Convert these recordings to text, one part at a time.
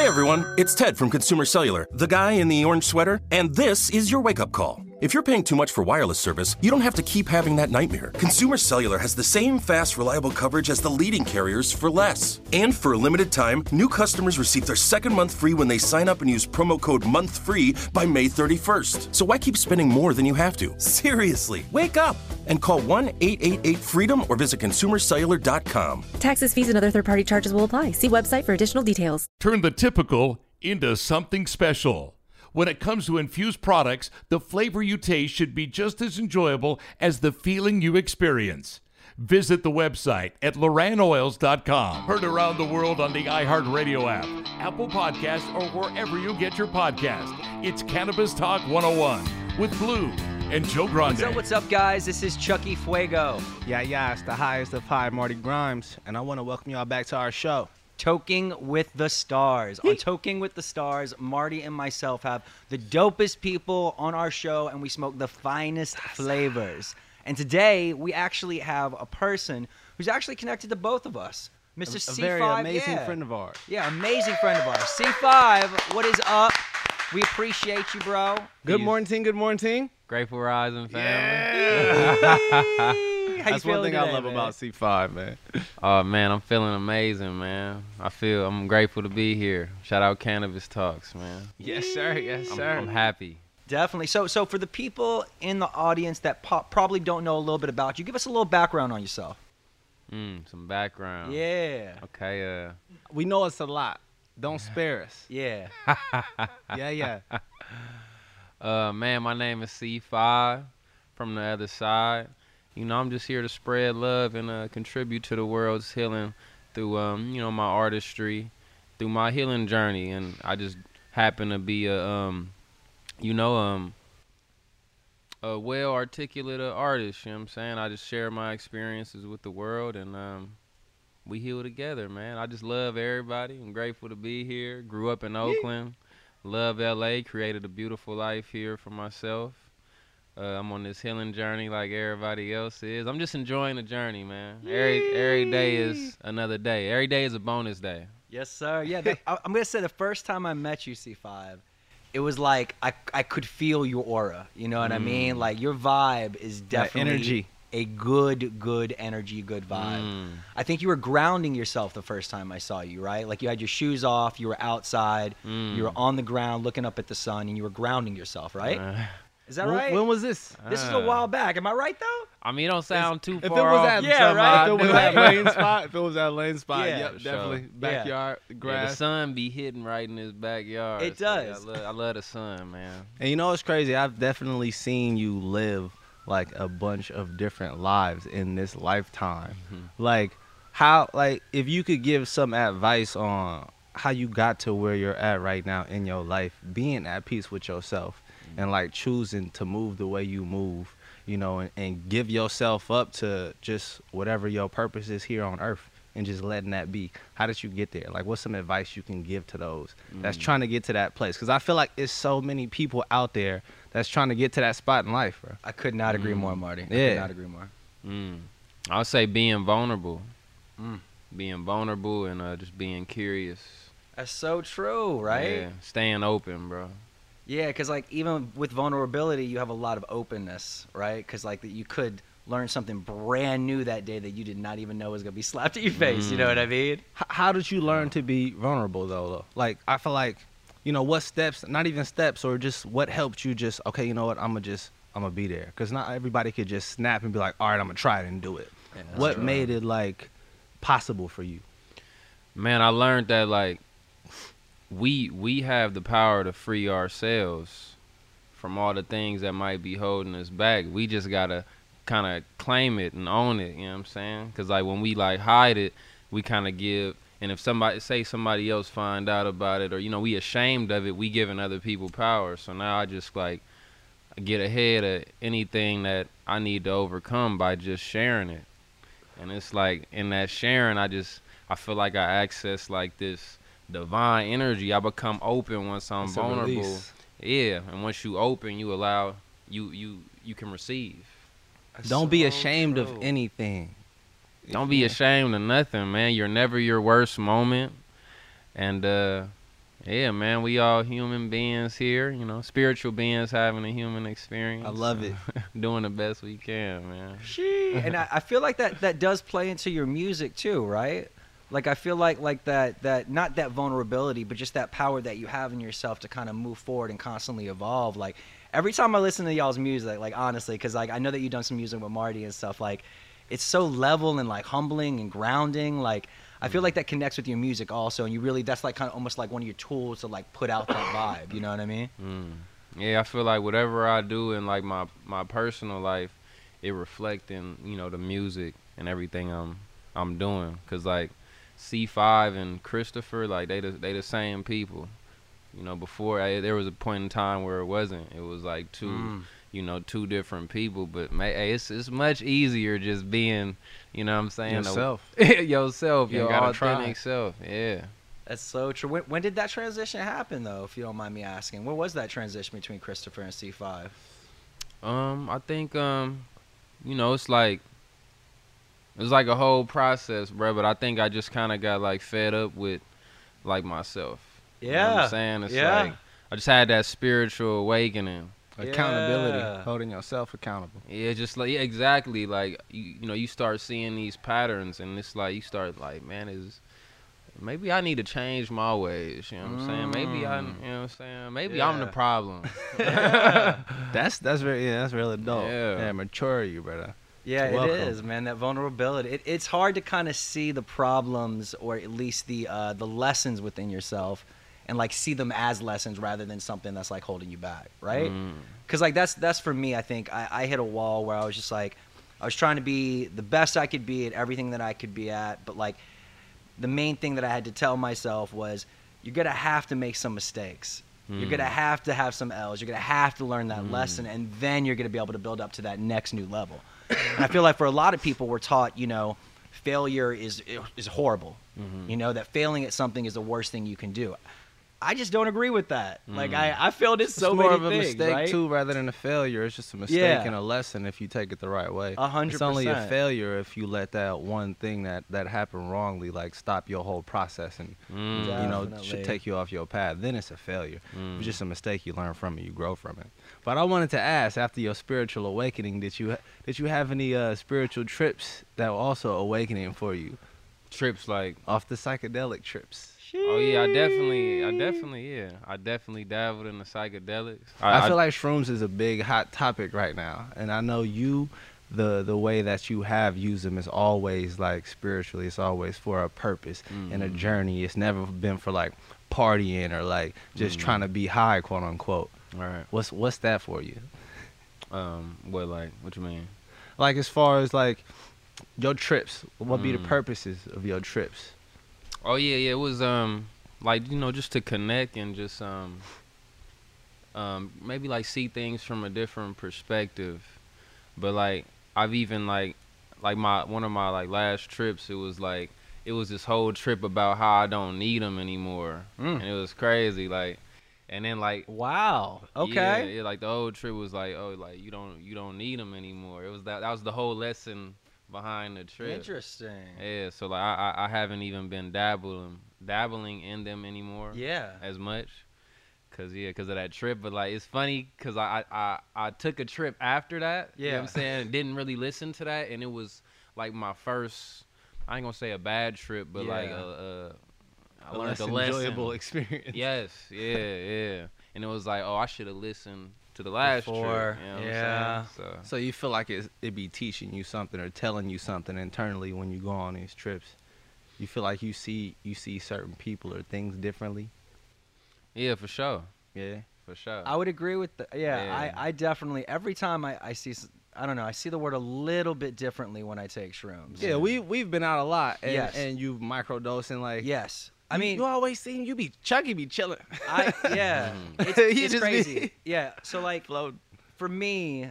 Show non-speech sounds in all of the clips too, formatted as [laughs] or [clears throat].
Hey everyone, it's Ted from Consumer Cellular, the guy in the orange sweater, and this is your wake up call. If you're paying too much for wireless service, you don't have to keep having that nightmare. Consumer Cellular has the same fast, reliable coverage as the leading carriers for less. And for a limited time, new customers receive their second month free when they sign up and use promo code MONTHFREE by May 31st. So why keep spending more than you have to? [laughs] Seriously, wake up and call 1 888 freedom or visit consumercellular.com. Taxes, fees, and other third party charges will apply. See website for additional details. Turn the typical into something special. When it comes to infused products, the flavor you taste should be just as enjoyable as the feeling you experience. Visit the website at loranoils.com. Heard around the world on the iHeartRadio app, Apple Podcast, or wherever you get your podcast. It's Cannabis Talk 101 with Blue and Joe Grande. What's up, what's up, guys? This is Chucky Fuego. Yeah, yeah, it's the highest of high, Marty Grimes, and I want to welcome y'all back to our show. Toking with the Stars. on Toking with the Stars, Marty and myself have the dopest people on our show, and we smoke the finest flavors. And today, we actually have a person who's actually connected to both of us. Mr. A, a C5. very amazing yeah. friend of ours. Yeah, amazing friend of ours. C5, what is up? We appreciate you, bro. Good morning, team. Good morning, team. Grateful Rising family. [laughs] How That's one feeling thing I love man? about C5, man. Oh man, I'm feeling amazing, man. I feel I'm grateful to be here. Shout out Cannabis Talks, man. Yes, sir. Yes, I'm, sir. I'm happy. Definitely. So, so for the people in the audience that po- probably don't know a little bit about you, give us a little background on yourself. Mm, some background. Yeah. Okay. Uh, we know it's a lot. Don't spare us. Yeah. [laughs] Yeah, yeah. Uh, man, my name is C5 from the other side. You know, I'm just here to spread love and uh, contribute to the world's healing through, um, you know, my artistry, through my healing journey, and I just happen to be a, um, you know, um, a well articulate artist. You know what I'm saying? I just share my experiences with the world, and um, we heal together, man. I just love everybody. I'm grateful to be here. Grew up in Oakland. Love LA. Created a beautiful life here for myself. Uh, I'm on this healing journey like everybody else is. I'm just enjoying the journey, man. Every every day is another day. Every day is a bonus day. Yes, sir. Yeah. The, [laughs] I, I'm gonna say the first time I met you, C5, it was like I I could feel your aura. You know what I mean? Like your vibe is That definitely energy. A good good energy, good vibe. Mm. I think you were grounding yourself the first time I saw you, right? Like you had your shoes off, you were outside, Mm. you were on the ground looking up at the sun, and you were grounding yourself, right? Uh, Is that right? when was this? this is a Uh, while back. Am I right though? I mean, it don't sound too If it far was off. at Yeah, right. If it was I at lane [laughs] spot, if it was that lane spot, Yeah. yep, For sure. definitely backyard Yeah, the sun be hitting right in his backyard. It so, yeah, does. I, love, I love the sun, man. And you know what's crazy? I've definitely seen you live like a bunch of different lives in this lifetime. Mm-hmm. Like how like if you could give some advice on how you got to where you're at right now in your life, being at peace with yourself mm-hmm. and like choosing to move the way you move, you know, and, and give yourself up to just whatever your purpose is here on earth and just letting that be. How did you get there? Like what's some advice you can give to those that's mm. trying to get to that place? Cuz I feel like it's so many people out there that's trying to get to that spot in life, bro. I could not agree more, Marty. I could Yeah. not agree more. Mm. I would say being vulnerable. Mm. Being vulnerable and uh, just being curious. That's so true, right? Yeah, staying open, bro. Yeah, because like even with vulnerability, you have a lot of openness, right? Because like that you could learn something brand new that day that you did not even know was gonna be [laughs] slapped in your face. You know what I mean? H- how did you learn to be vulnerable though, though? Like I feel like you know, what steps, not even steps, or just what helped you just, okay, you know what, I'm gonna just, I'm gonna be there. Because not everybody could just snap and be like, all right, I'm gonna try it and do it. what made it like possible for you? Man, I learned that like we we have the power to free ourselves from all the things that might be holding us back. We just gotta kind of claim it and own it. You know what I'm saying? Because like when we like hide it, we kind of give. And if somebody say somebody else find out about it, or you know we ashamed of it, we giving other people power. So now I just like get ahead of anything that I need to overcome by just sharing it. And it's like in that sharing, I just I feel like I access like this divine energy. I become open once I'm It's vulnerable. Yeah, and once you open, you allow you you you can receive. Don't be so ashamed of anything. Don't be ashamed of nothing, man. You're never your worst moment. And uh yeah, man, we all human beings here, you know, spiritual beings having a human experience. I love it. [laughs] Doing the best we can, man. and I, I feel like that that does play into your music too, right? Like I feel like like that that not that vulnerability, but just that power that you have in yourself to kind of move forward and constantly evolve. Like every time I listen to y'all's music, like honestly, because like I know that you've done some music with Marty and stuff. Like it's so level and like humbling and grounding. Like I feel like that connects with your music also, and you really that's like kind of almost like one of your tools to like put out that vibe. You know what I mean? Mm. Yeah, I feel like whatever I do in like my my personal life, it reflect in you know the music and everything I'm I'm doing. Cause like C5 and Christopher, like they the, they the same people. You know, before I, there was a point in time where it wasn't. It was like two, Mm. You know, two different people. But ma- it's it's much easier just being, you know, what I'm saying Yourself. [laughs] yourself, You your ain't gotta try. authentic self. Yeah. That's so true. When, when did that transition happen, though? If you don't mind me asking, when was that transition between Christopher and C5? Um, I think um, you know, it's like it was like a whole process, bro. But I think I just kind of got like fed up with like myself. You know what Yeah, I'm saying it's yeah. like I just had that spiritual awakening. Accountability, Yeah. holding yourself accountable. Yeah, just like yeah, exactly. Like you, you know, you start seeing these patterns, and it's like you start like, man, is maybe I need to change my ways. You know what I'm saying? Maybe I, you Mm. know what I'm saying? Maybe I'm the Yeah. problem. [laughs] [laughs] That's that's very yeah, that's really dope. Yeah. Yeah, mature you, brother. Yeah, Welcome. it is, man. That vulnerability. It, it's hard to kind of see the problems, or at least the uh, the lessons within yourself, and like see them as lessons rather than something that's like holding you back, right? Mm. Because like that's that's for me. I think I, I hit a wall where I was just like, I was trying to be the best I could be at everything that I could be at, but like, the main thing that I had to tell myself was, you're gonna have to make some mistakes. You're Mm. gonna have to have some L's. You're gonna have to learn that lesson, and then you're gonna be able to build up to that next new level. and I feel like for a lot of people, we're taught, you know, failure is is horrible. Mm-hmm. You know that failing at something is the worst thing you can do. I just don't agree with that. Like I, I failed at so it's more many of a things, mistake right? too, rather than a failure. It's just a mistake Yeah. and a lesson if you take it the right way. A hundred It's only a failure if you let that one thing that that happened wrongly like stop your whole process and Mm. you know should take you off your path. Then it's a failure. Mm. It's just a mistake. You learn from it. You grow from it. But I wanted to ask, after your spiritual awakening, did you did you have any uh, spiritual trips that were also awakening for you Trips like off the psychedelic trips? Oh yeah, I definitely, I definitely, yeah, I definitely dabbled in the psychedelics. I, feel like shrooms is a big hot topic right now, and I know you, the the way that you have used them is always like spiritually. It's always for a purpose and a Mhm. journey. It's never been for like partying or like just Mhm. trying to be high, quote unquote. all right. What's what's that for you? Um, what like, what you mean? Like as far as like your trips, what be the Mm. purposes of your trips? Oh yeah, yeah. It was um like you know just to connect and just um um maybe like see things from a different perspective. But like I've even like like my one of my like last trips it was like it was this whole trip about how I don't need them anymore. Mm. And it was crazy like and then like Wow. Okay. yeah, like the whole trip was like oh like you don't you don't need them anymore. It was that that was the whole lesson behind the trip. Interesting. Yeah, so like I, I I haven't even been dabbling dabbling in them anymore Yeah. as much, cause yeah, cause of that trip. But like it's funny, cause I I I, I took a trip after that. you know what I'm saying didn't really listen to that, and it was like my first. I ain't gonna say a bad trip, but like Yeah. a, a I A learned less the lesson. enjoyable [laughs] experience. Yes, yeah, yeah. And it was like, oh, I should have listened to the last Before, trip. You know what yeah. I'm? So So you feel like it it be teaching you something or telling you something internally when you go on these trips. You feel like you see you see certain people or things differently. yeah, for sure, Yeah. for sure. I would agree with the yeah. Yeah. I, I definitely every time I, I see I don't know I see the word a little bit differently when I take shrooms. Yeah, we we've been out a lot and, Yes. and you've microdosing like yes. I mean you always seem you be Chucky be chilling. I yeah. [laughs] It's, it's [laughs] just be- crazy. [laughs] Yeah. So like Float. for me,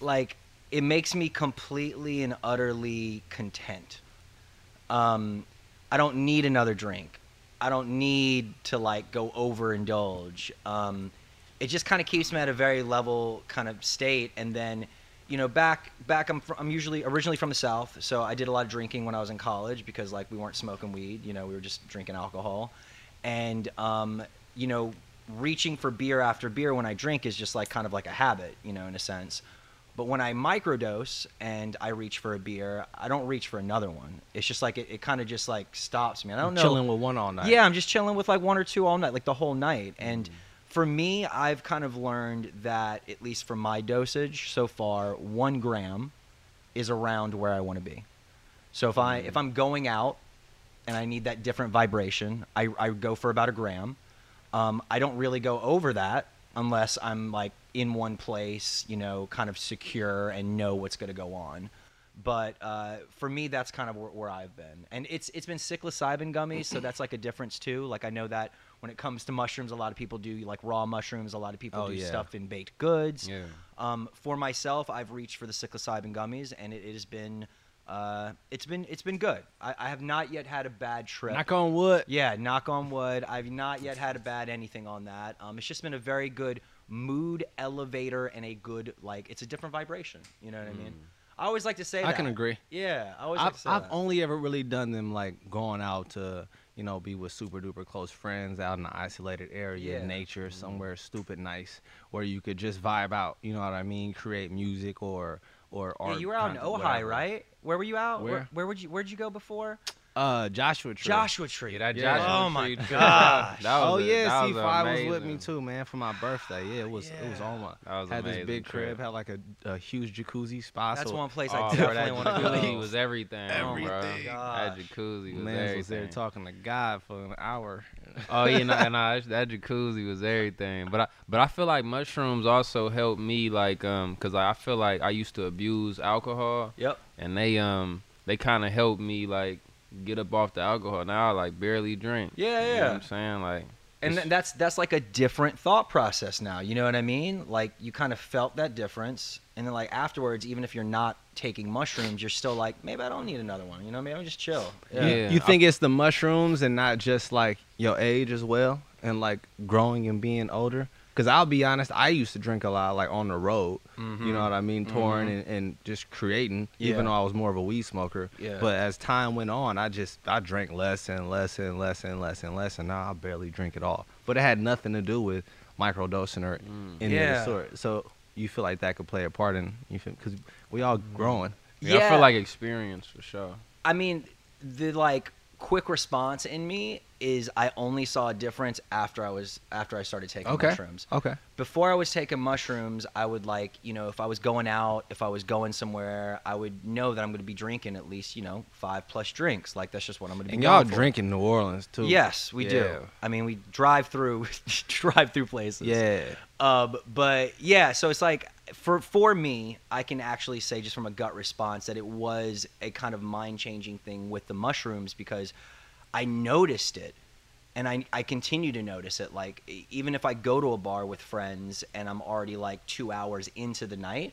like it makes me completely and utterly content. Um, I don't need another drink. I don't need to like go overindulge. Um, it just kind of keeps me at a very level kind of state, and then, you know, back back I'm fr- I'm usually originally from the south, so I did a lot of drinking when I was in college because like we weren't smoking weed, you know, we were just drinking alcohol, and um, you know, reaching for beer after beer when I drink is just like kind of like a habit, you know, in a sense. But when I microdose and I reach for a beer, I don't reach for another one. It's just like it, it kind of just like stops me. I don't know. chilling with one all night. Yeah, I'm just chilling with like one or two all night, like the whole night. And for me, I've kind of learned that at least for my dosage so far, one gram is around where I want to be. So if I if I'm going out and I need that different vibration, I, I go for about a gram. Um, I don't really go over that unless I'm like in one place, you know, kind of secure and know what's going to go on. But uh, for me, that's kind of where, where I've been, and it's it's been psilocybin gummies, so that's like a difference too. Like I know that when it comes to mushrooms, a lot of people do like raw mushrooms. A lot of people Oh, do yeah. stuff in baked goods. Yeah. Um, for myself, I've reached for the psilocybin gummies, and it, it has been uh, it's been it's been good. I, I have not yet had a bad trip. Knock on wood. Yeah, knock on wood. I've not yet had a bad anything on that. Um, it's just been a very good mood elevator and a good like it's a different vibration. You know what I mean? I always like to say I that. can agree. Yeah, I always I've, to say I've that. only ever really done them like going out to you know be with super duper close friends out in an isolated area, Yeah. nature, mm-hmm. somewhere stupid nice where you could just vibe out. You know what I mean? Create music or or yeah, art. you were out in Ojai, whatever. right? Where were you out? Where? Where would you Where'd you go before? Uh, Joshua Tree. Joshua Tree. Yeah, that Yeah. Joshua Oh my Tree trip, gosh. Oh a- yeah, C five was with me too, man, for my birthday. Yeah, it was it was on my That was had this amazing big crib, had like a, a huge jacuzzi spot. That's so one place Oh, I bro, definitely want to jacuzzi go. was everything, Oh my bro. gosh. That jacuzzi was man everything. was there talking to God for an hour. Oh yeah, no, [laughs] no, that jacuzzi was everything. But I, but I feel like mushrooms also helped me, like, um, cause I feel like I used to abuse alcohol, Yep. and they, um, they kind of helped me, like, get up off the alcohol. Now I like barely drink. Yeah, You know yeah. what I'm saying, like, And it's- th- that's that's like a different thought process now. You know what I mean? Like you kind of felt that difference, and then like afterwards, even if you're not taking mushrooms, you're still like, maybe I don't need another one. You know, maybe I'm just chill. Yeah. You, you think it's the mushrooms and not just like your age as well and like growing and being older? Because I'll be honest, I used to drink a lot like on the road. You mm-hmm. know what I mean? Mm-hmm. Touring and, and just creating, Yeah. even though I was more of a weed smoker. Yeah. But as time went on, I just I drank less and less and less and less and less, and now I barely drink at all. But it had nothing to do with microdosing or mm. any of Yeah. the sort. So you feel like that could play a part in you feel because we all mm-hmm. growing. yeah, I feel like experience for sure. I mean, the like quick response in me is I only saw a difference after I was after I started taking Okay. mushrooms. Okay. Before I was taking mushrooms, I would like, you know, if I was going out, if I was going somewhere, I would know that I'm going to be drinking at least, you know, five plus drinks. Like that's just what I'm going to be. And y'all drink in New Orleans too. Yes, we do. Yeah. I mean, we drive through [laughs] drive through places. Yeah. Um, but yeah, so it's like for for me, I can actually say just from a gut response that it was a kind of mind changing thing with the mushrooms because I noticed it, and I I continue to notice it. Like even if I go to a bar with friends and I'm already like two hours into the night,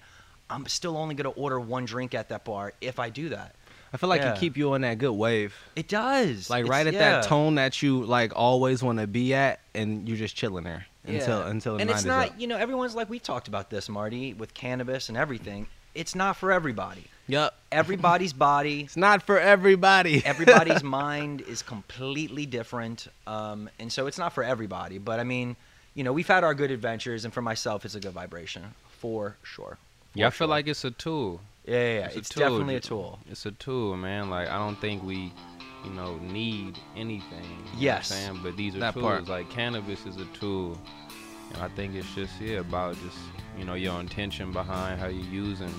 I'm still only gonna order one drink at that bar if I do that. I feel like Yeah. you keep you on that good wave. It does. Like It's- right at yeah. that tone that you like always want to be at and you're just chilling there until Yeah. until the and night it's is not up. you know everyone's like we talked about this marty with cannabis and everything it's not for everybody Yup. everybody's [laughs] body It's not for everybody. [laughs] everybody's mind is completely different um, and so it's not for everybody but i mean you know we've had our good adventures and for myself it's a good vibration for sure Yeah, I For feel like it's a tool. yeah yeah, yeah. a it's tool. definitely a tool It's a tool, man. Like I don't think we you know, need anything. you know Yes. saying? But these are That tools. part. Like cannabis is a tool. And I think it's just yeah about just you know your intention behind how you're using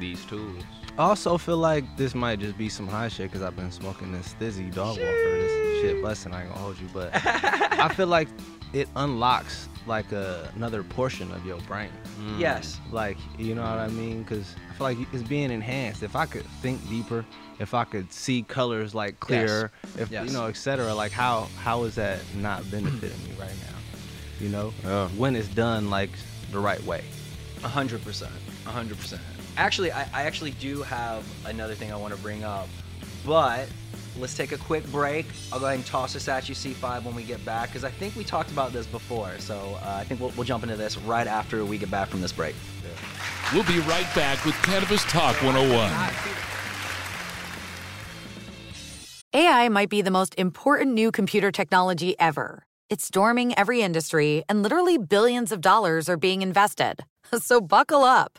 these tools. I also feel like this might just be some high shit because I've been smoking this Thizzy dog walker. This shit busting. I ain't gonna hold you, but I feel like it unlocks like a, another portion of your brain. Mm. Yes. Like, you know what I mean? Because I feel like it's being enhanced. If I could think deeper, if I could see colors like clearer, if Yes. you know, etc. Like, how how is that not benefiting me right now? You know, Yeah. when it's done like the right way. A hundred percent. A hundred percent. Actually, I, I actually do have another thing I want to bring up, but let's take a quick break. I'll go ahead and toss this at you, C5, when we get back, because I think we talked about this before. So uh, I think we'll, we'll jump into this right after we get back from this break. We'll be right back with Cannabis Talk 101. AI might be the most important new computer technology ever. It's storming every industry, and literally billions of dollars are being invested. [laughs] So buckle up.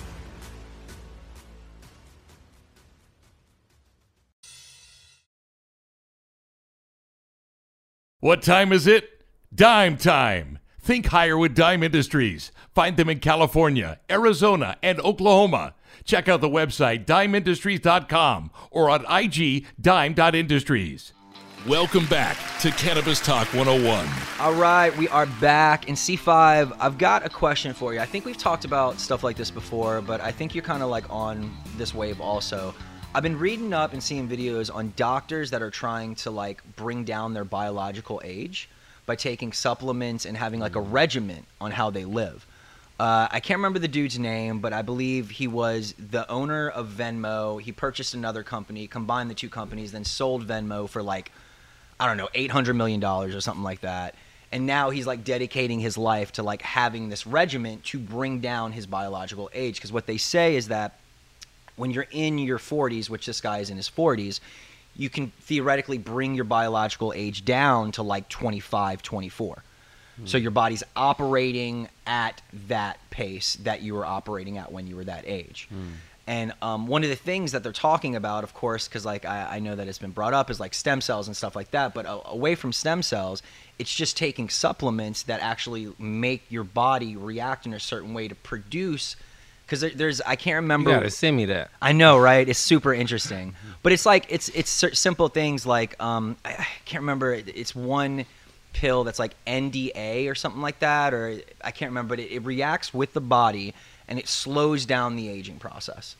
What time is it? Dime time. Think higher with Dime Industries. Find them in California, Arizona, and Oklahoma. Check out the website dimeindustries.com or on IG dime.industries. Welcome back to Cannabis Talk 101. All right, we are back in C5. I've got a question for you. I think we've talked about stuff like this before, but I think you're kind of like on this wave also. I've been reading up and seeing videos on doctors that are trying to like bring down their biological age by taking supplements and having like a regimen on how they live. Uh, I can't remember the dude's name, but I believe he was the owner of Venmo. He purchased another company, combined the two companies, then sold Venmo for like I don't know, eight hundred million dollars or something like that. And now he's like dedicating his life to like having this regiment to bring down his biological age. Because what they say is that when you're in your 40s, which this guy is in his 40s, you can theoretically bring your biological age down to like 25, 24. So your body's operating at that pace that you were operating at when you were that age. And um, one of the things that they're talking about, of course, because like I, I know that it's been brought up, is like stem cells and stuff like that. But uh, away from stem cells, it's just taking supplements that actually make your body react in a certain way to produce. Because there, there's, I can't remember. You gotta send me that. I know, right? It's super interesting, but it's like it's it's simple things like um, I, I can't remember. It's one pill that's like NDA or something like that, or I can't remember. But it, it reacts with the body and it slows down the aging process,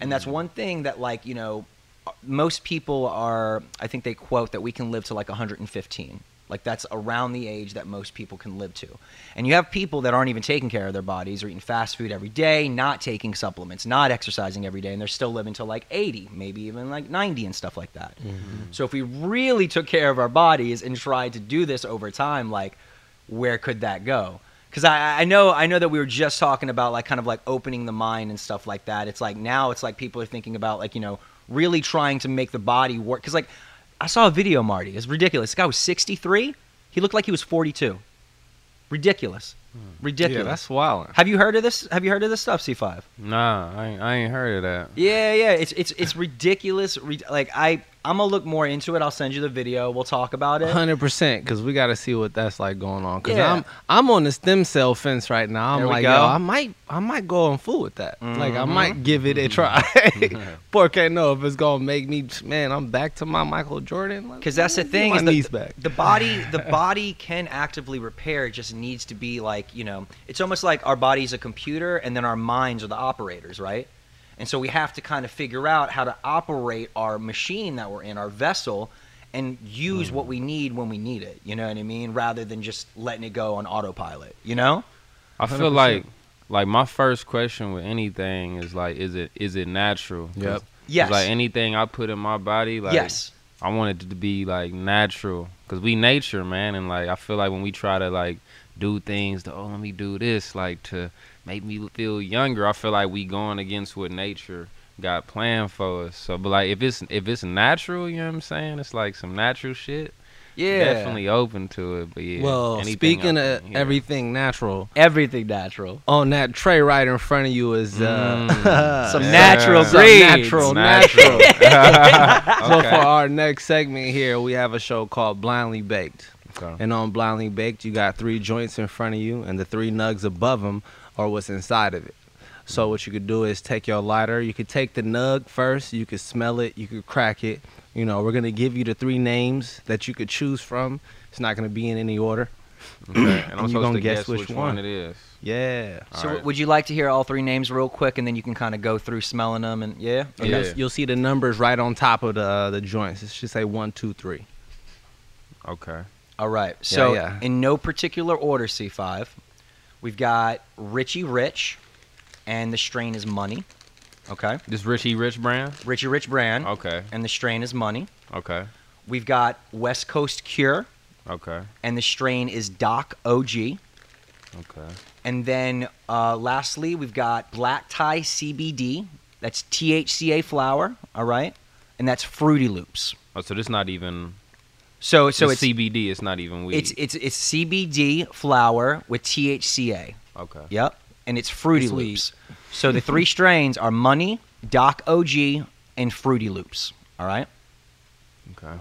and that's one thing that like you know most people are. I think they quote that we can live to like 115 Like that's around the age that most people can live to. And you have people that aren't even taking care of their bodies or eating fast food every day, not taking supplements, not exercising every day, and they're still living till like 80, maybe even like 90 and stuff like that. Mm-hmm. So if we really took care of our bodies and tried to do this over time, like where could that go? Because I, I know I know that we were just talking about like kind of like opening the mind and stuff like that. It's like now it's like people are thinking about like you know really trying to make the body work. Because like I saw a video, Marty. It's ridiculous. This guy was 63. He looked like he was 42. Ridiculous. Hmm. Ridiculous. Yeah, that's wild. Have you heard of this? Have you heard of this stuff, C5? Nah, I ain't, I ain't heard of that. Yeah, yeah. It's it's it's ridiculous. Like I I'm gonna look more into it. I'll send you the video. We'll talk about it. Hundred percent, because we got to see what that's like going on. Because Yeah. I'm I'm on the stem cell fence right now. I'm There like. Mm-hmm. yo, I might I might go and fool with that. Like I might give it a try. [laughs] Poor can't know if it's gonna make me. Man, I'm back to my Michael Jordan. Like, Because that's the thing my is the, back. the body [laughs] the body can actively repair. It just needs to be like you know. It's almost like our body's a computer, and then our minds are the operators, right? And so we have to kind of figure out how to operate our machine that we're in, our vessel, and use what we need when we need it. You know what I mean? Rather than just letting it go on autopilot. You know? I feel like like my first question with anything is like, is it is it natural? Yep. Yes. Like anything I put in my body, like yes. I want it to be like natural, cause we nature, man, and like I feel like when we try to like do things to oh let me do this like to make me feel younger, I feel like we going against what nature got planned for us. So, but like if it's if it's natural, you know what I'm saying? It's like some natural shit. Yeah. Definitely open to it, but yeah. well, speaking I of can everything natural, Everything natural. on that tray right in front of you is uh, Mm. [laughs] Some Yeah. natural some greens. natural, [laughs] Natural. natural. [laughs] So Okay. for our next segment here, we have a show called Blindly Baked. Okay. And on Blindly Baked, you got three joints in front of you, and the three nugs above them are what's inside of it. So what you could do is take your lighter. You could take the nug first. You could smell it. You could crack it. You know, we're gonna give you the three names that you could choose from. It's not gonna be in any order. Okay. And I'm [clears throat] And you supposed gonna to guess guess, which which, one. one it is. Yeah. So Alright. would you like to hear all three names real quick, and then you can kind of go through smelling them and yeah? And Yeah. You'll, you'll see the numbers right on top of the uh, the joints. It should say one, two, three. Okay. All right. So yeah. in no particular order, C5, we've got Richie Rich, and the strain is Money. Okay. This Richie Rich brand? Richie Rich brand, Okay. and the strain is Money. Okay. We've got West Coast Cure, Okay. and the strain is Doc OG. Okay. And then uh, lastly, we've got Black Tie CBD. That's THCA flower. All right. And that's Fruity Loops. Oh, so this is not even So so so it's CBD. It's not even weed. it's it's it's CBD flower with THCA. okay. Yep. And it's Fruity It's weed. Loops. So the three [laughs] strains are Money, Doc OG, and Fruity Loops. All right. Okay.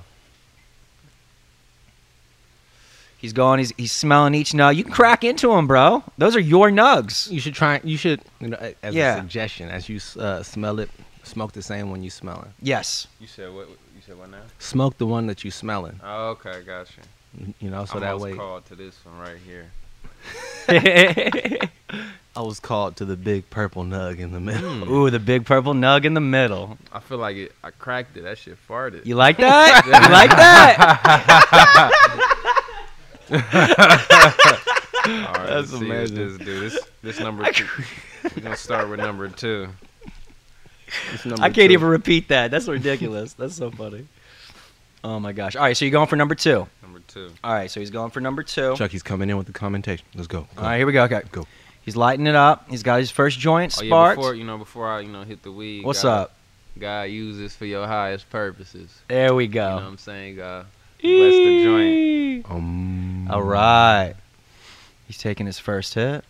He's going. He's he's smelling each nug. You can crack into them, bro. Those are your nugs. You should try. You should, you know, as Yeah. a suggestion, as you uh, smell it, smoke the same one you smelling. Yes. You said what? You said what now? Smoke the one that you smelling. Oh, okay, gotcha. You know, so I'm that most way. called to this one right here. [laughs] I was called to the big purple nug in the middle. Hmm. Ooh, the big purple nug in the middle. I feel like it. I cracked it. That shit farted. You like that? [laughs] you like that? All right, That's let's see amazing. This, dude, this, this number [laughs] two. We're gonna start with number two. It's number I can't two. even repeat that. That's ridiculous. That's so funny. Oh my gosh. All right, so you're going for number two. Number two. All right, so he's going for number two. Chuck, he's coming in with the commentation. Let's go. All right, here we go. Okay. Go. He's lighting it up. He's got his first joint Oh yeah, sparked. before you know, before I you know hit the weed. What's God, up? God uses this for your highest purposes. There we You know what go. I'm saying? God bless the joint. Um, All right. He's taking his first hit.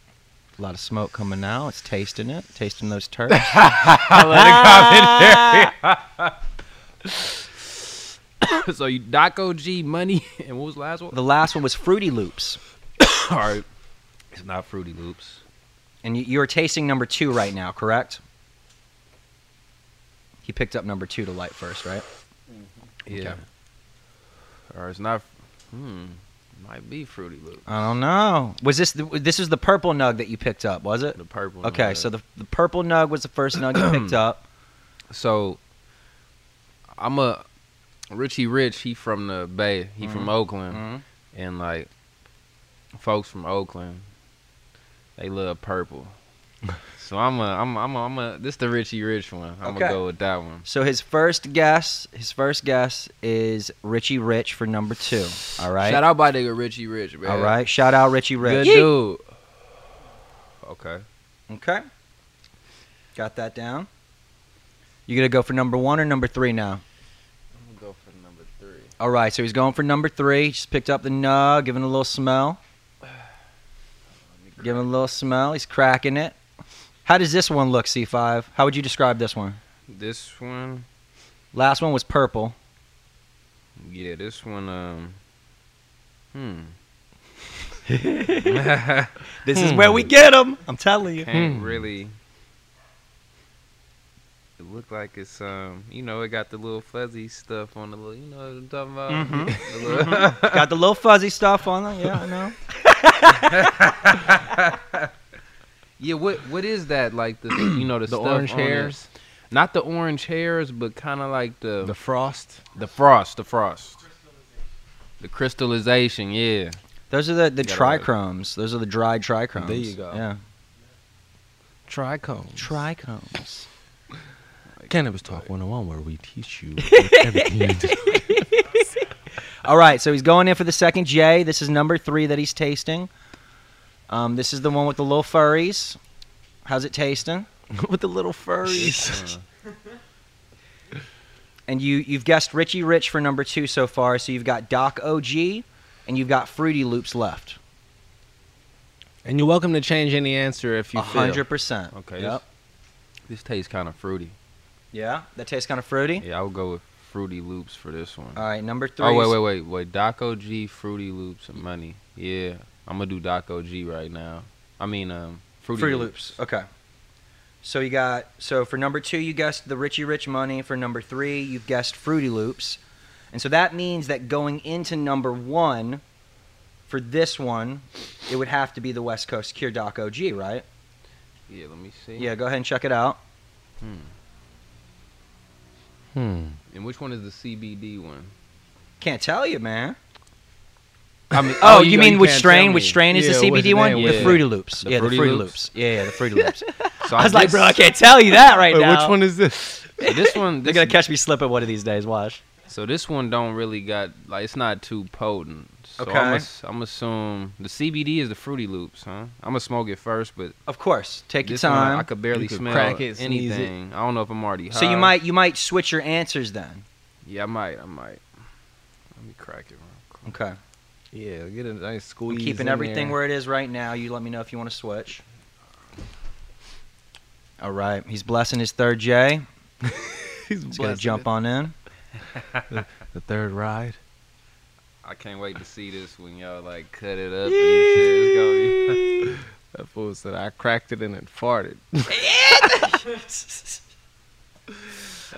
A lot of smoke coming now. It's tasting it. Tasting those [laughs] turds. [laughs] so you Doc OG money [laughs] and what was the last one? the last one was Fruity Loops. [coughs] All right. It's not Fruity Loops. And you, you're tasting number two right now, correct? He picked up number two to light first, right? Yeah. Or it's not. Hmm. Might be Fruity Loops. I don't know. Was this the, this was the purple nug that you picked up? Was it? The purple. Okay, nug. so the the purple nug was the first nug you picked [clears throat] up. So I'm a Richie Rich. He from the Bay. He from Oakland. Mhm. and like folks from Oakland, they love purple. [laughs] so I'm a, I'm, a, I'm, a, I'm a. This the Richie Rich one. I'm Okay. gonna go with that one. So his first guess, his first guess is Richie Rich for number two. All right. Shout out my nigga Richie Rich, man. All right. Shout out Richie Rich. Good dude. Okay. Okay. Got that down. You gonna go for number one or number three now? I'm gonna go for number three. All right. So he's going for number three. Just picked up the nug, giving a little smell. [sighs] Giving it a little smell. He's cracking it. How does this one look, C5? How would you describe this one? This one, Last one was purple. yeah, this one, um, hmm. [laughs] This is where we get them. I'm telling you. Can't really. It looked like it's um, you know, it got the little fuzzy stuff on the little, you know what I'm talking about? Mhm. [laughs] The little- Got the little fuzzy stuff on it. Yeah, I know. [laughs] yeah, what what is that? Like the [clears throat] you know the, The stuff orange on it? hairs? Not the orange hairs, but kind of like the The frost. the frost, the frost, the crystallization. Yeah, Those are the, the Got it trichromes. Those are the dried trichromes. There you go. Yeah. trichomes. Trichomes. [laughs] Cannabis Talk 101, where we teach you [laughs] everything you need to All right, so he's going in for the second J. This is number three that he's tasting. Um, this is the one with the little furries. How's it tasting? [laughs] with the little furries. [laughs] And you you've guessed Richie Rich for number two so far. So you've got Doc OG, and you've got Fruity Loops left. and you're welcome to change any answer if you A feel. hundred percent. okay. Yep. This, this tastes kind of fruity. Yeah, that tastes kind of fruity. Yeah, I would go with Fruity Loops for this one. All right, number three. Oh wait, wait, wait, wait. Doc OG, Fruity Loops, and money. Yeah, I'm gonna do Doc OG right now. I mean, um, Fruity, Fruity Loops. Okay. So you got so for number two you guessed the Richie Rich Money. For number three you've guessed Fruity Loops, and so that means that going into number one, for this one, it would have to be the West Coast Cure Doc OG, right? Yeah, let me see. Yeah, go ahead and check it out. Hmm. Hmm. And which one is the CBD one? Can't tell you, man. I mean, Oh, oh you, mean can't which strain? Which strain is Yeah, the CBD one? name? The Fruity Loops. The yeah, Fruity the Fruity Loops? Loops. Yeah, yeah, the Fruity [laughs] Loops. So I was like, bro, I can't tell you that right Wait, now. which one is this? This one, They're gonna catch me slipping one of these days. Watch. so this one don't really got like it's not too potent. So Okay. I'm, ass- I'm assuming the CBD is the Fruity Loops, huh? I'm gonna smoke it first, but Of course, take your this one, time. I could barely You could smell crack it, sneeze it. anything. I don't know if I'm already high. so you might you might switch your answers then. Yeah, I might. I might. Let me crack it. Real quick. Okay. Yeah, get a nice I'm squeeze. keeping in everything there. where it is right now. You let me know if you want to switch. All right, he's blessing his third J. [laughs] He's He's gonna jump on in. the third ride. I can't wait to see this when y'all like cut it up and shit. Be. [laughs] That fool said I cracked it and it farted. [laughs]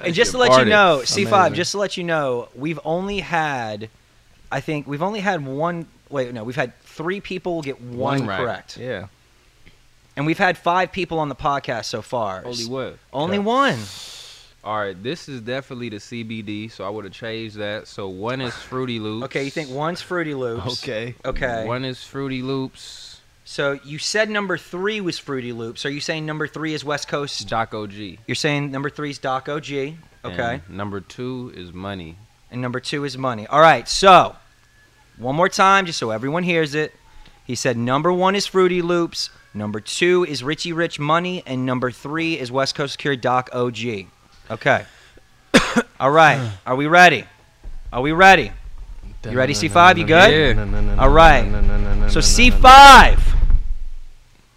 And just to shit let you know, C5, Amazing. just to let you know, we've only had, I think we've only had one. Wait, no, we've had three people get one, right. correct, Yeah. and we've had five people on the podcast so far. Holy what? Only Yeah. one. All right, this is definitely the CBD, so I would have changed that. So one is Fruity Loops. Okay, you think one's Fruity Loops? Okay. Okay. One is Fruity Loops. So you said number three was Fruity Loops. Are you saying number three is West Coast? Doc OG. You're saying number three is Doc OG. Okay. And number two is Money. And number two is money. All right, so one more time, just so everyone hears it. He said number one is Fruity Loops, number two is Richie Rich Money, and number three is West Coast Cure Doc OG. Okay. [coughs] All right, are we ready? Are we ready? You ready, C5? You good? Yeah. All right. So C5,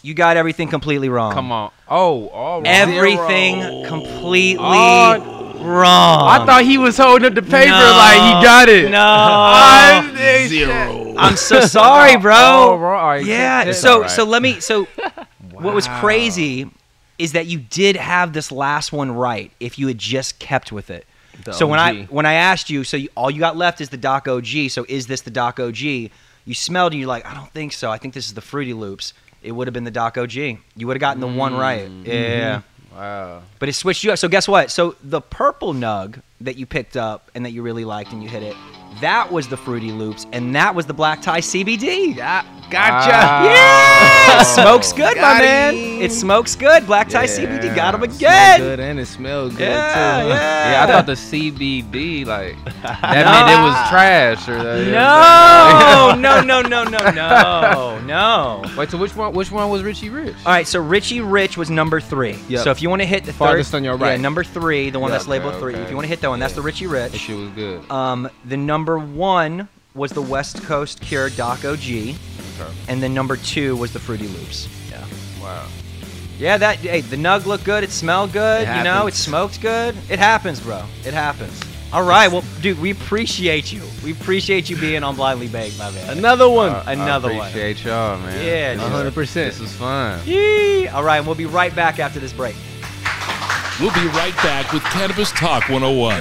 you got everything completely wrong. Come on. Oh, all right. Everything completely Oh. Wrong. I thought he was holding up the paper No. like he got it. No. [laughs] Zero. I'm so sorry, bro. [laughs] Oh, right. Yeah. that's So all right. so let me so [laughs] what was crazy is that you did have this last one right if you had just kept with it. The so when I when I asked you, so you, all you got left is the Doc OG. So is this the Doc OG? You smelled and you're like, I don't think so. I think this is the Fruity Loops. It would have been the Doc OG. You would have gotten the one right. Mm. Yeah. But it switched you up. So guess what? So the purple nug that you picked up and that you really liked and you hit it, That was the Fruity Loops, and that was the Black Tie CBD. Yeah, gotcha. Yeah, [laughs] smokes good, my Got man. him. It smokes good. Black Tie Yeah, CBD got him smell again. good and it smelled good Yeah, too. yeah. Yeah, I thought the CBD like [laughs] that meant it was trash or the, No, [laughs] no, no, no, no, no, no. Wait, so which one? Which one was Richie Rich? All right, so Richie Rich was number three. Yep. So if you want to hit the Farthest third, on your right, yeah, number three, the one Yep. that's labeled Okay, three. okay. If you want to hit that one, that's the Richie Rich. That shit was good. Um, the number one was the West Coast Cure Doc OG, Okay. and then number two was the Fruity Loops. Yeah. Wow. Yeah, that hey, the nug looked good. It smelled good. It you know, it smoked good. It happens, bro. It happens. All right, well, dude, we appreciate you. We appreciate you being on Blindly Baked, my man. Another one. I- Another I one. appreciate y'all, man. Yeah, dude. 100%. This is fun. Yee. All right, and we'll be right back after this break. We'll be right back with Cannabis Talk 101.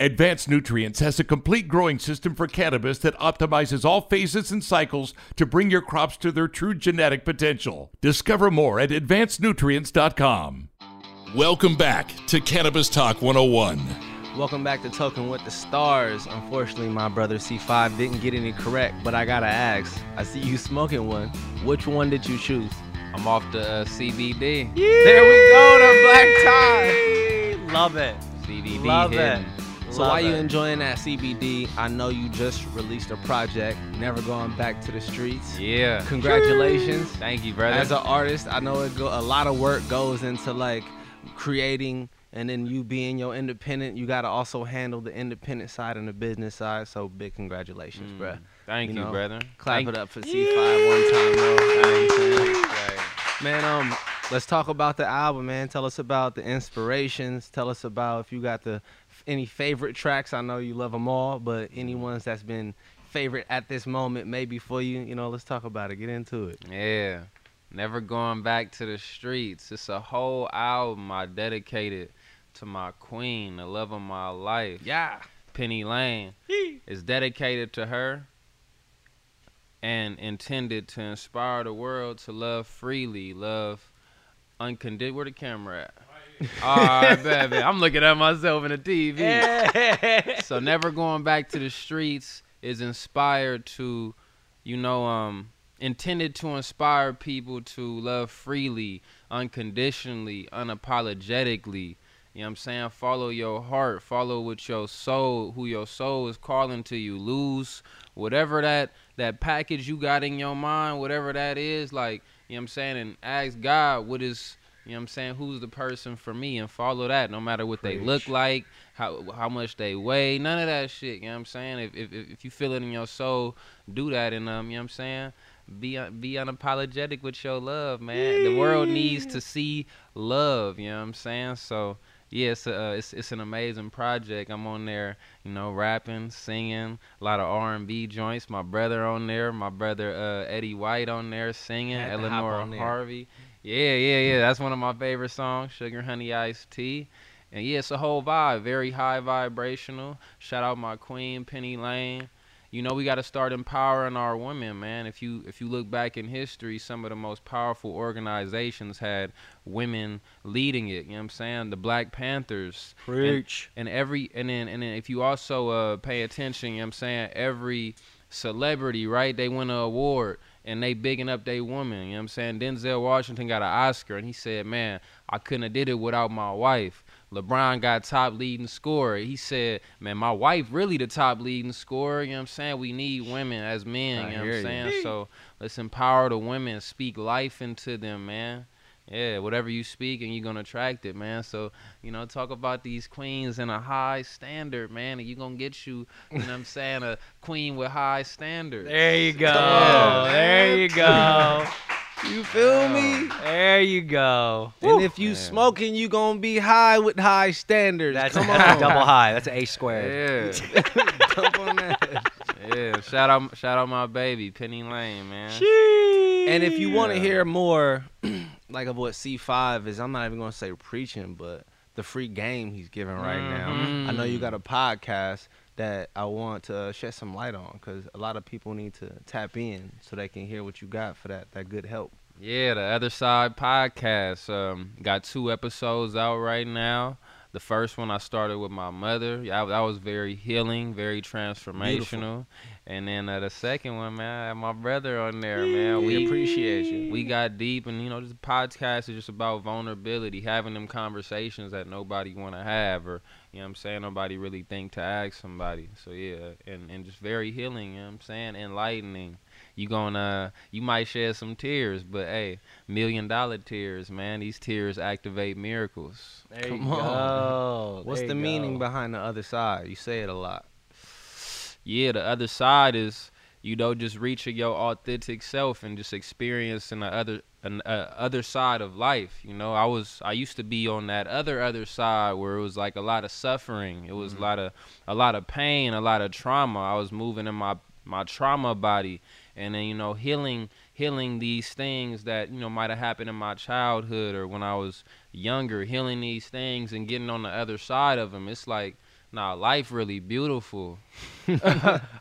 Advanced Nutrients has a complete growing system for cannabis that optimizes all phases and cycles to bring your crops to their true genetic potential. Discover more at advancednutrients.com. Welcome back to Cannabis Talk 101. Welcome back to Token with the Stars. Unfortunately, my brother C5 didn't get any correct, but I gotta ask. I see you smoking one. Which one did you choose? I'm off the uh, CBD. There we go, the black tie. Love it. CBD Love hidden. it. So Love while you enjoying that CBD, I know you just released a project, Never Going Back to the Streets. Yeah. Congratulations. Thank you, brother. As an artist, I know it go, a lot of work goes into like creating and then you being your independent, you got to also handle the independent side and the business side. So big congratulations, bruh. Mm, Thank you, know, brother. Clap Thank it up for C5 one time, though. You know what I'm saying? Man, um, let's talk about the album, man. Tell us about the inspirations. Tell us about if you got the any favorite tracks. I know you love them all, but any ones that's been favorite at this moment, maybe for you. You know, let's talk about it. Get into it. Yeah. Never going back to the streets. It's a whole album I dedicated to my queen, the love of my life. Yeah. Penny Lane. It's dedicated to her and intended to inspire the world to love freely, love unconditional. Where the camera at? All right, baby. I'm looking at myself in the TV. [laughs] so never going back to the streets is inspired to, you know, um, intended to inspire people to love freely, unconditionally, unapologetically. You know what I'm saying? Follow your heart, follow what your soul, who your soul is calling to you. Lose whatever that that package you got in your mind, whatever that is, like, you know what I'm saying, and ask God what is you know what I'm saying? Who's the person for me and follow that no matter what they look like, how how much they weigh, none of that shit, you know what I'm saying? If if if you feel it in your soul, do that and um, you know what I'm saying? Be be unapologetic with your love, man. The world needs to see love, you know what I'm saying? So, yeah, it's, a, uh, it's it's an amazing project. I'm on there, you know, rapping, singing, a lot of R&B joints. My brother on there, my brother uh, Eddie White on there singing, Had to hop Eleanor on there. Yeah, yeah, yeah. That's one of my favorite songs, Sugar Honey Iced Tea. And yeah, it's a whole vibe, very high vibrational. Shout out my queen, Penny Lane. You know, we got to start empowering our women, man. If you if you look back in history, some of the most powerful organizations had women leading it. You know what I'm saying? The Black Panthers. And- Preach. And, every and then and then if you also uh pay attention, you know what I'm saying? Every celebrity, right? They win an award and they bigging up they woman. You know what I'm saying? Denzel Washington got an Oscar and he said, Man, I couldn't have did it without my wife. LeBron got top leading scorer. He said, Man, my wife really the top leading scorer. You know what I'm saying? We need women as men. I you know what I'm you. saying? So let's empower the women, speak life into them, man. Yeah, whatever you speak and you're gonna attract it, man. So, you know, talk about these queens in a high standard, man, and you gonna get you, you know what I'm [laughs] saying, a queen with high standards. There you go. on, there you go. You feel me? There you go. And if you smoking, you gonna be high with high standards. That's Come on. double high. That's an A squared. Yeah. [laughs] Jump on that. yeah. Shout out shout out my baby, Penny Lane, man. And if you want to hear more, [clears throat] like of what C5 is, I'm not even gonna say preaching, but the free game he's giving right now. I know you got a podcast that I want to shed some light on because a lot of people need to tap in so they can hear what you got for that that good help. Yeah, the Other Side podcast. Um, got two episodes out right now. The first one I started with my mother. Yeah, that was very healing, very transformational. Beautiful. And then uh, the second one, man, I had my brother on there, man. We appreciate you. We got deep, and you know, this podcast is just about vulnerability, having them conversations that nobody want to have, or you know, what I'm saying nobody really think to ask somebody. So yeah, and and just very healing. You know, what I'm saying enlightening. You gonna, you might shed some tears, but hey, million dollar tears, man. These tears activate miracles. There Come you on. go. What's There the meaning go. behind the other side? You say it a lot. yeah, the other side is you know just reaching your authentic self and just experiencing the other an uh, other side of life. You know, I was I used to be on that other other side where it was like a lot of suffering. It was a lot of a lot of pain, a lot of trauma. I was moving in my my trauma body and then you know healing healing these things that you know might have happened in my childhood or when I was younger healing these things and getting on the other side of them it's like nah life really beautiful. [laughs]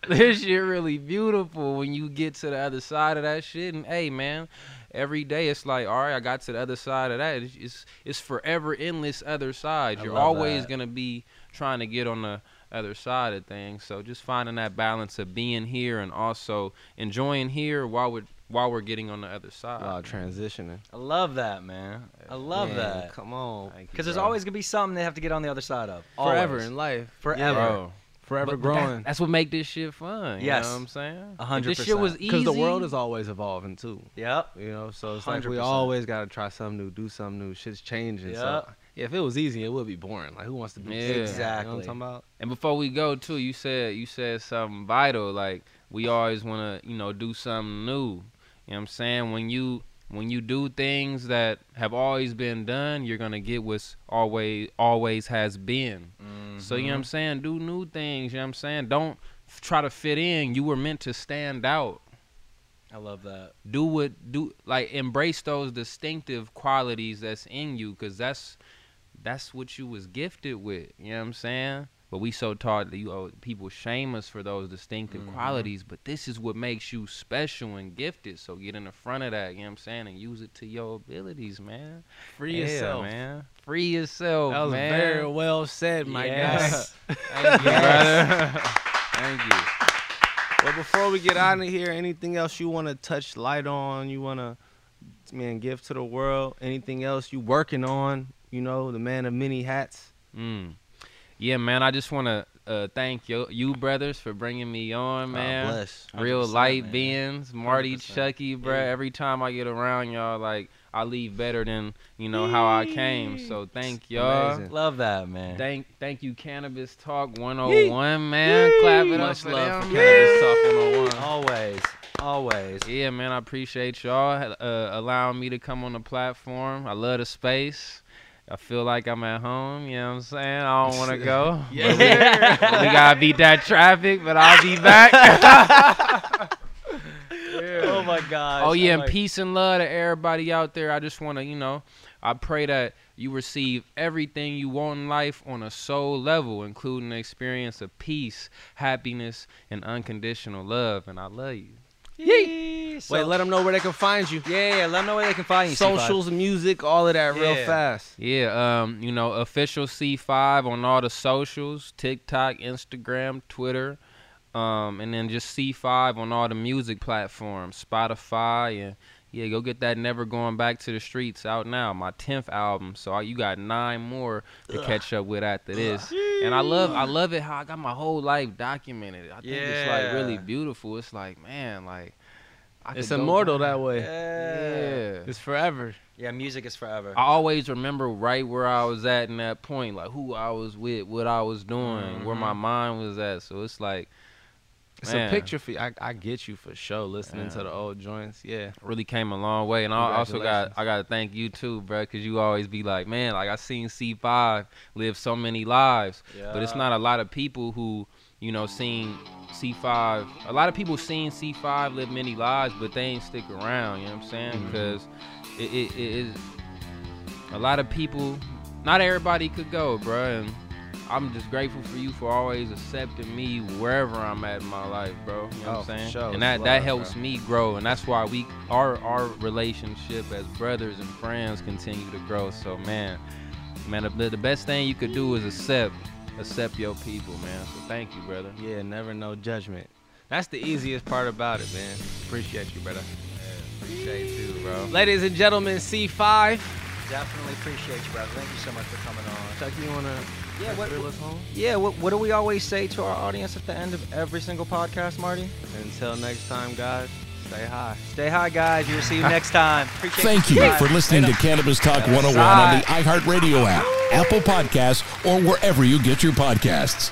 This shit really beautiful when you get to the other side of that shit. And hey man every day it's like all right i got to the other side of that. It's it's, it's forever endless other side. I you're always that. gonna be trying to get on the other side of things so just finding that balance of being here and also enjoying here while we're while we're getting on the other side Uh, transitioning. I love that, man. I love Man, that. Come on. Because there's always gonna be something they have to get on the other side of. Forever in life. Forever. Bro. Forever But- but that- growing. that's what make this shit fun. You Yes. know what I'm saying? A hundred If This shit was easy. Because the world is always evolving too. Yep. You know, so it's like we always gotta try something new, do something new. Shit's changing. So Yep. Yeah, if it was easy, it would be boring. Like who wants to do Yeah. this? You know what Exactly. I'm talking about? And before we go too, you said you said something vital. Like we always want to, you know, do something new. You know what I'm saying? When you when you do things that have always been done, you're gonna get what's always always has been. So you know what I'm mm-hmm. saying? Do new things. You know what I'm saying? Don't f- try to fit in. You were meant to stand out. I love that. do what do like embrace those distinctive qualities that's in you because that's that's what you was gifted with you know what i'm saying but we so taught that you oh, people shame us for those distinctive mm-hmm. qualities but this is what makes you special and gifted so get in the front of that you know what i'm saying and use it to your abilities man Free Yeah, yourself. man free yourself That was man very well said, my Yes. guy. thank [laughs] you brother thank you Well, before we get out of here, anything else you want to touch light on? You want to, man, give to the world? Anything else you working on? You know, the man of many hats. Mm. Yeah, man. I just want to uh, thank you, you brothers, for bringing me on, man. God bless. Real light man. beings, Marty, 100%. Chucky, bruh. Every time I get around y'all, like I leave better than you know how I came. So thank y'all. Amazing. Love that, man. Thank, thank you, Cannabis Talk 101, man. Clap it Much up for love them, for man. Cannabis Talk 101. Always. Always. Yeah, man, I appreciate y'all uh, allowing me to come on the platform. I love the space. I feel like I'm at home. You know what I'm saying? I don't want to go. [laughs] Yeah. we gotta beat that traffic, but I'll be back. [laughs] Oh my God. Oh yeah, I'm and like- peace and love to everybody out there. I just want to, you know, I pray that you receive everything you want in life on a soul level, including the experience of peace, happiness, and unconditional love. And I love you. Yee. So- Wait, let them know where they can find you. Yeah, yeah. Let them know where they can find you. C5. Socials, music, all of that real fast. Yeah, um, you know, official C5 on all the socials, TikTok, Instagram, Twitter, um, and then just C5 on all the music platforms, Spotify, and yeah, go get that Never Going Back to the Streets out now, my 10th album. So you got nine more to catch up with after this. And I love I love it how I got my whole life documented. I think it's like really beautiful. It's like, man, like I It's immortal that way. Yeah. Yeah. It's forever. Yeah, music is forever. I always remember right where I was at in that point, like who I was with, what I was doing, mm-hmm. where my mind was at. So it's like It's Man. a picture for you. I, I get you for sure. Listening to the old joints, yeah. really came a long way. And I also got I got to thank you too, bro, because you always be like, man, like I seen C5 live so many lives, but it's not a lot of people who you know seen C5. A lot of people seen C5 live many lives, but they ain't stick around. You know what I'm saying? Mm-hmm. Because it, it, it is a lot of people. Not everybody could go, bro, and I'm just grateful for you for always accepting me wherever I'm at in my life, bro. You know Oh, what I'm oh, saying? sure. And that It's that helps bro. me grow, and that's why we our our relationship as brothers and friends continue to grow. So man, man, the, the best thing you could do is accept accept your people, man. So thank you, brother. Yeah, never no judgment. That's the easiest part about it, man. Appreciate you, brother. Appreciate you, bro. Ladies and gentlemen, C5. Definitely appreciate you, brother. Thank you so much for coming on. Chuck, you wanna Yeah, what, reel us home? yeah. What, what do we always say to our audience at the end of every single podcast, Marty? Until next time, guys, stay high. Stay high, guys. We'll see you next time. Appreciate Thank you guys. for listening to Cannabis Talk 101 on the iHeartRadio app, Apple Podcasts, or wherever you get your podcasts.